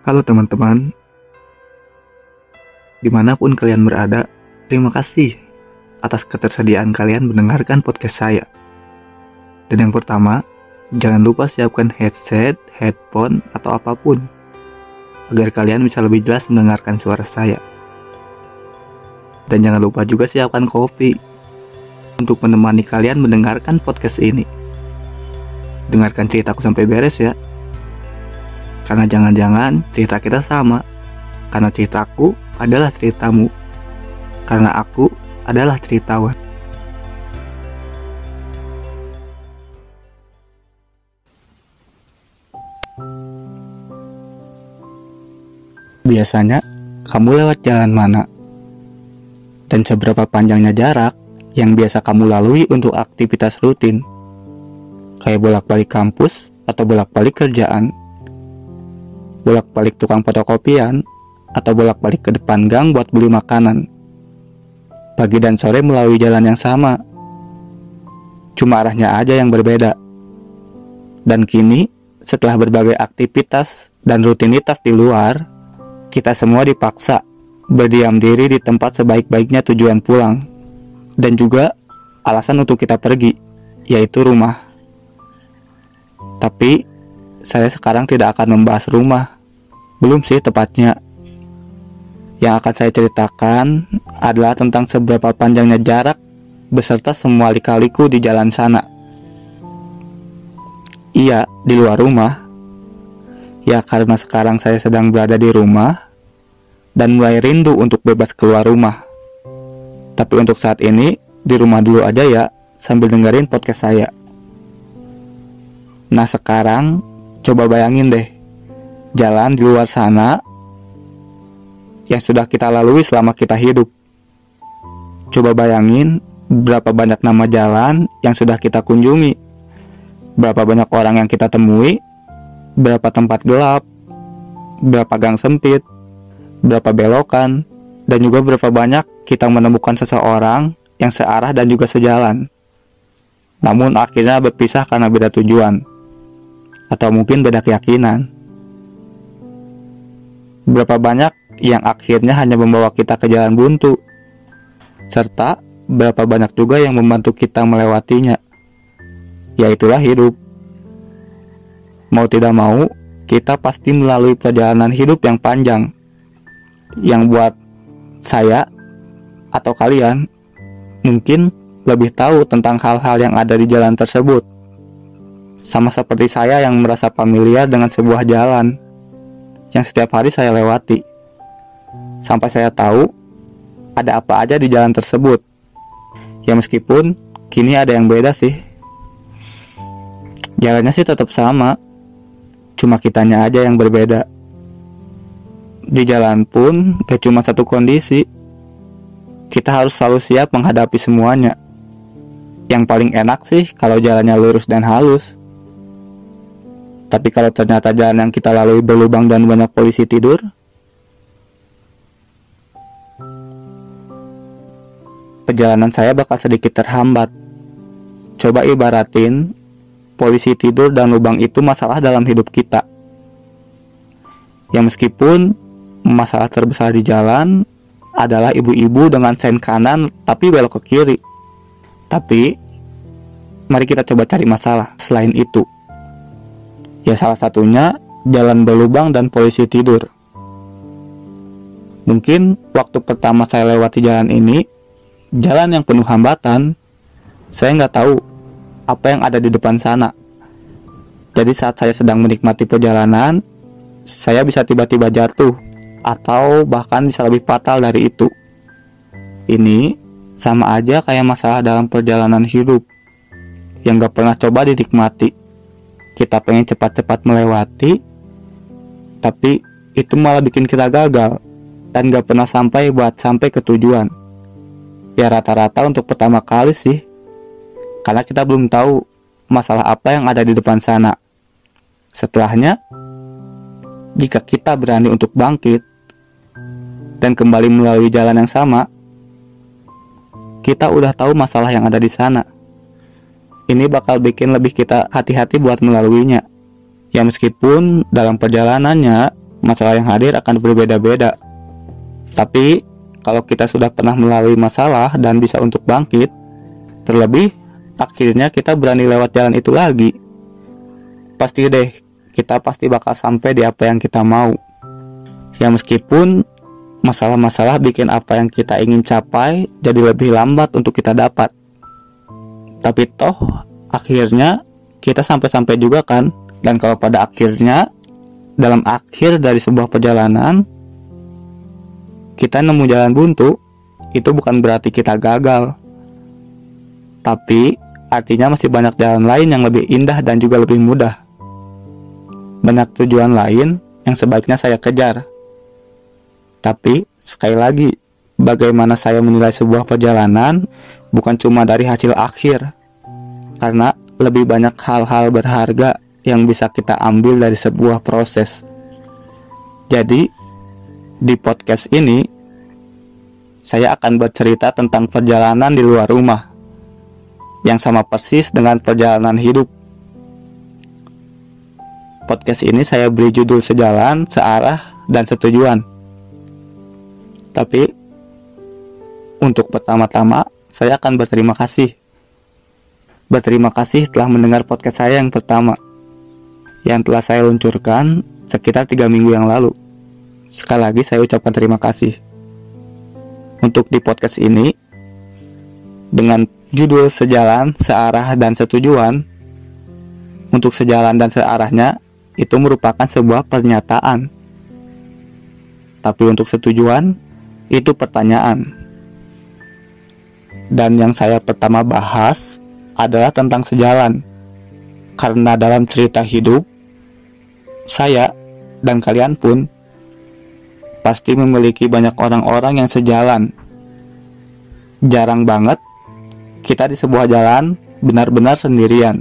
Halo teman-teman, di mana pun kalian berada, terima kasih atas ketersediaan kalian mendengarkan podcast saya. Dan yang pertama, jangan lupa siapkan headset, headphone, atau apa pun, agar kalian bisa lebih jelas mendengarkan suara saya. Dan jangan lupa juga siapkan kopi, untuk menemani kalian mendengarkan podcast ini. Dengarkan ceritaku sampai beres ya. Karena jangan-jangan cerita kita sama. Karena ceritaku adalah ceritamu. Karena aku adalah ceritawan. Biasanya, kamu lewat jalan mana? Dan seberapa panjangnya jarak yang biasa kamu lalui untuk aktivitas rutin? Kayak bolak-balik kampus atau bolak-balik kerjaan? Bolak-balik tukang fotokopian, atau bolak-balik ke depan gang buat beli makanan. Pagi dan sore melalui jalan yang sama, cuma arahnya aja yang berbeda. Dan kini, setelah berbagai aktivitas dan rutinitas di luar, kita semua dipaksa berdiam diri di tempat sebaik-baiknya tujuan pulang. Dan juga alasan untuk kita pergi, yaitu rumah. Tapi saya sekarang tidak akan membahas rumah. Belum sih tepatnya. Yang akan saya ceritakan adalah tentang seberapa panjangnya jarak beserta semua lika-liku di jalan sana. Iya, di luar rumah. Ya karena sekarang saya sedang berada di rumah dan mulai rindu untuk bebas keluar rumah. Tapi untuk saat ini di rumah dulu aja ya sambil dengerin podcast saya. Nah sekarang Coba bayangin deh, jalan di luar sana yang sudah kita lalui selama kita hidup. Coba bayangin berapa banyak nama jalan yang sudah kita kunjungi, berapa banyak orang yang kita temui, berapa tempat gelap, berapa gang sempit, berapa belokan, dan juga berapa banyak kita menemukan seseorang yang searah dan juga sejalan. Namun akhirnya berpisah karena beda tujuan atau mungkin beda keyakinan. Berapa banyak yang akhirnya hanya membawa kita ke jalan buntu, serta berapa banyak juga yang membantu kita melewatinya. Yaitulah hidup. Mau tidak mau, kita pasti melalui perjalanan hidup yang panjang. Yang buat saya atau kalian mungkin lebih tahu tentang hal-hal yang ada di jalan tersebut. Sama seperti saya yang merasa familiar dengan sebuah jalan yang setiap hari saya lewati. Sampai saya tahu ada apa aja di jalan tersebut. Ya meskipun kini ada yang beda sih. Jalannya sih tetap sama. Cuma kitanya aja yang berbeda. Di jalan pun gak cuma satu kondisi. Kita harus selalu siap menghadapi semuanya. Yang paling enak sih kalau jalannya lurus dan halus. Tapi kalau ternyata jalan yang kita lalui berlubang dan banyak polisi tidur, perjalanan saya bakal sedikit terhambat. Coba ibaratin, polisi tidur dan lubang itu masalah dalam hidup kita. Yang meskipun masalah terbesar di jalan adalah ibu-ibu dengan sen kanan tapi belok ke kiri. Tapi, mari kita coba cari masalah selain itu. Ya salah satunya jalan berlubang dan polisi tidur. Mungkin waktu pertama saya lewati jalan ini, jalan yang penuh hambatan, saya nggak tahu apa yang ada di depan sana. Jadi saat saya sedang menikmati perjalanan, saya bisa tiba-tiba jatuh atau bahkan bisa lebih fatal dari itu. Ini sama aja kayak masalah dalam perjalanan hidup yang gak pernah coba dinikmati kita pengen cepat-cepat melewati, tapi itu malah bikin kita gagal dan gak pernah sampai buat sampai ke tujuan. Ya rata-rata untuk pertama kali sih, karena kita belum tahu masalah apa yang ada di depan sana. Setelahnya, jika kita berani untuk bangkit dan kembali melalui jalan yang sama, kita udah tahu masalah yang ada di sana ini bakal bikin lebih kita hati-hati buat melaluinya. Ya meskipun dalam perjalanannya masalah yang hadir akan berbeda-beda. Tapi kalau kita sudah pernah melalui masalah dan bisa untuk bangkit, terlebih akhirnya kita berani lewat jalan itu lagi. Pasti deh, kita pasti bakal sampai di apa yang kita mau. Ya meskipun masalah-masalah bikin apa yang kita ingin capai jadi lebih lambat untuk kita dapat. Tapi toh akhirnya kita sampai-sampai juga kan. Dan kalau pada akhirnya dalam akhir dari sebuah perjalanan kita nemu jalan buntu, itu bukan berarti kita gagal. Tapi artinya masih banyak jalan lain yang lebih indah dan juga lebih mudah. Banyak tujuan lain yang sebaiknya saya kejar. Tapi sekali lagi, bagaimana saya menilai sebuah perjalanan bukan cuma dari hasil akhir. Karena lebih banyak hal-hal berharga yang bisa kita ambil dari sebuah proses. Jadi, di podcast ini, saya akan bercerita tentang perjalanan di luar rumah, yang sama persis dengan perjalanan hidup. Podcast ini saya beri judul sejalan, searah, dan setujuan. Tapi, untuk pertama-tama, saya akan berterima kasih. Berterima kasih telah mendengar podcast saya yang pertama yang telah saya luncurkan sekitar tiga minggu yang lalu. Sekali lagi saya ucapkan terima kasih. Untuk di podcast ini, dengan judul Sejalan, Searah, dan Setujuan, untuk sejalan dan searahnya, itu merupakan sebuah pernyataan. Tapi untuk setujuan, itu pertanyaan. Dan yang saya pertama bahas adalah tentang sejalan. Karena dalam cerita hidup, saya dan kalian pun pasti memiliki banyak orang-orang yang sejalan. Jarang banget kita di sebuah jalan benar-benar sendirian.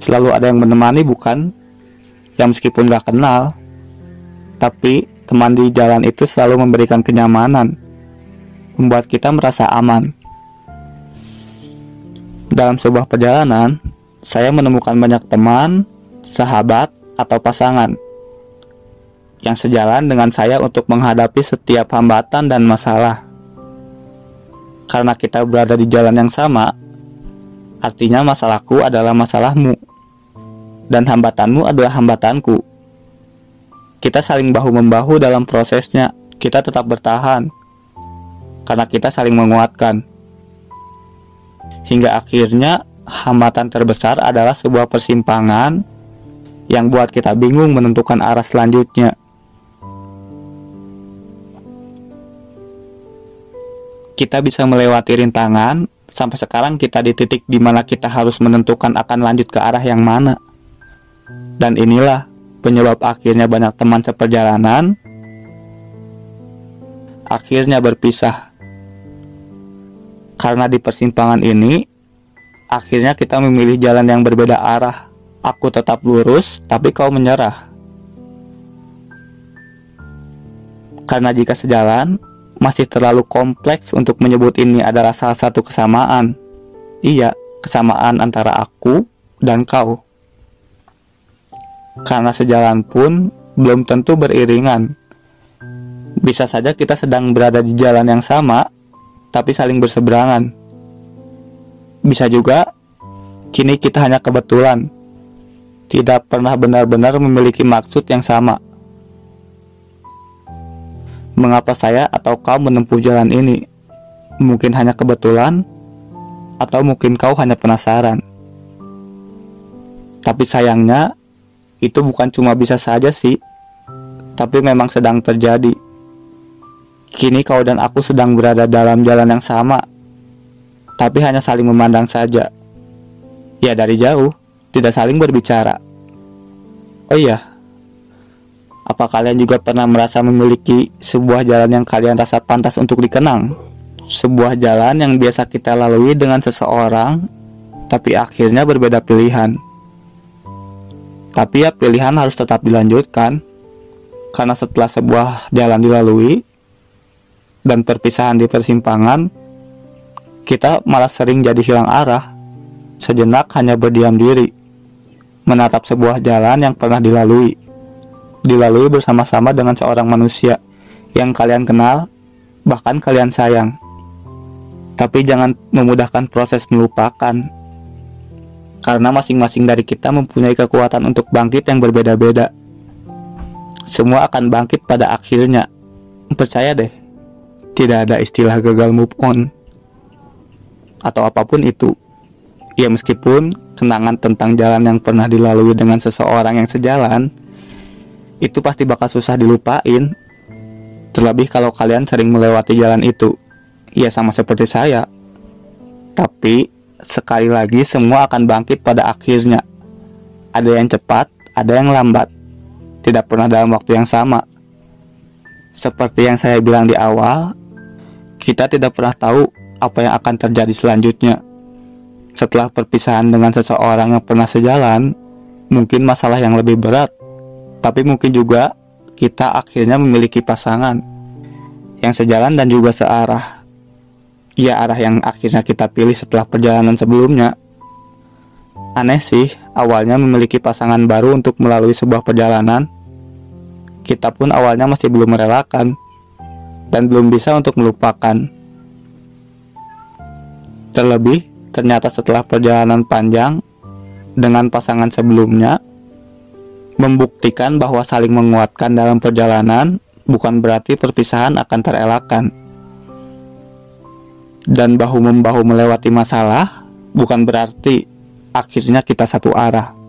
Selalu ada yang menemani bukan? Yang meskipun gak kenal, tapi teman di jalan itu selalu memberikan kenyamanan, membuat kita merasa aman. Dalam sebuah perjalanan, saya menemukan banyak teman, sahabat, atau pasangan yang sejalan dengan saya untuk menghadapi setiap hambatan dan masalah. Karena kita berada di jalan yang sama, artinya masalahku adalah masalahmu, dan hambatanmu adalah hambatanku. Kita saling bahu-membahu dalam prosesnya, kita tetap bertahan, karena kita saling menguatkan. Hingga akhirnya, hambatan terbesar adalah sebuah persimpangan yang buat kita bingung menentukan arah selanjutnya. Kita bisa melewati rintangan, sampai sekarang kita di titik di mana kita harus menentukan akan lanjut ke arah yang mana. Dan inilah penyebab akhirnya banyak teman seperjalanan akhirnya berpisah. Karena di persimpangan ini, akhirnya kita memilih jalan yang berbeda arah Aku tetap lurus, tapi kau menyerah. Karena jika sejalan, masih terlalu kompleks untuk menyebut ini adalah salah satu kesamaan. Iya, kesamaan antara aku dan kau. Karena sejalan pun belum tentu beriringan. Bisa saja kita sedang berada di jalan yang sama, tapi saling berseberangan. Bisa juga kini kita hanya kebetulan tidak pernah benar-benar memiliki maksud yang sama. Mengapa saya atau kau menempuh jalan ini? Mungkin hanya kebetulan, atau mungkin kau hanya penasaran. Tapi sayangnya, itu bukan cuma bisa saja sih, tapi memang sedang terjadi. Kini kau dan aku sedang berada dalam jalan yang sama, tapi hanya saling memandang saja. Ya dari jauh tidak saling berbicara. Oh iya, apa kalian juga pernah merasa memiliki sebuah jalan yang kalian rasa pantas untuk dikenang? Sebuah jalan yang biasa kita lalui dengan seseorang, tapi akhirnya berbeda pilihan. Tapi ya pilihan harus tetap dilanjutkan, karena setelah sebuah jalan dilalui, dan perpisahan di persimpangan, kita malah sering jadi hilang arah, sejenak hanya berdiam diri menatap sebuah jalan yang pernah dilalui. dilalui bersama-sama dengan seorang manusia yang kalian kenal, bahkan kalian sayang. Tapi jangan memudahkan proses melupakan, karena masing-masing dari kita mempunyai kekuatan untuk bangkit yang berbeda-beda. Semua akan bangkit pada akhirnya. Percaya deh, tidak ada istilah gagal move on atau apa pun itu. Ya meskipun kenangan tentang jalan yang pernah dilalui dengan seseorang yang sejalan itu pasti bakal susah dilupain. Terlebih kalau kalian sering melewati jalan itu. Ya sama seperti saya. Tapi sekali lagi semua akan bangkit pada akhirnya. Ada yang cepat, ada yang lambat. Tidak pernah dalam waktu yang sama. Seperti yang saya bilang di awal, kita tidak pernah tahu apa yang akan terjadi selanjutnya. Setelah perpisahan dengan seseorang yang pernah sejalan, mungkin masalah yang lebih berat, tapi mungkin juga kita akhirnya memiliki pasangan yang sejalan dan juga searah. Ya arah yang akhirnya kita pilih setelah perjalanan sebelumnya. Aneh sih, awalnya memiliki pasangan baru untuk melalui sebuah perjalanan. Kita pun awalnya masih belum merelakan dan belum bisa untuk melupakan. Terlebih, ternyata setelah perjalanan panjang dengan pasangan sebelumnya, membuktikan bahwa saling menguatkan dalam perjalanan bukan berarti perpisahan akan terelakkan. Dan bahu-membahu melewati masalah bukan berarti akhirnya kita satu arah.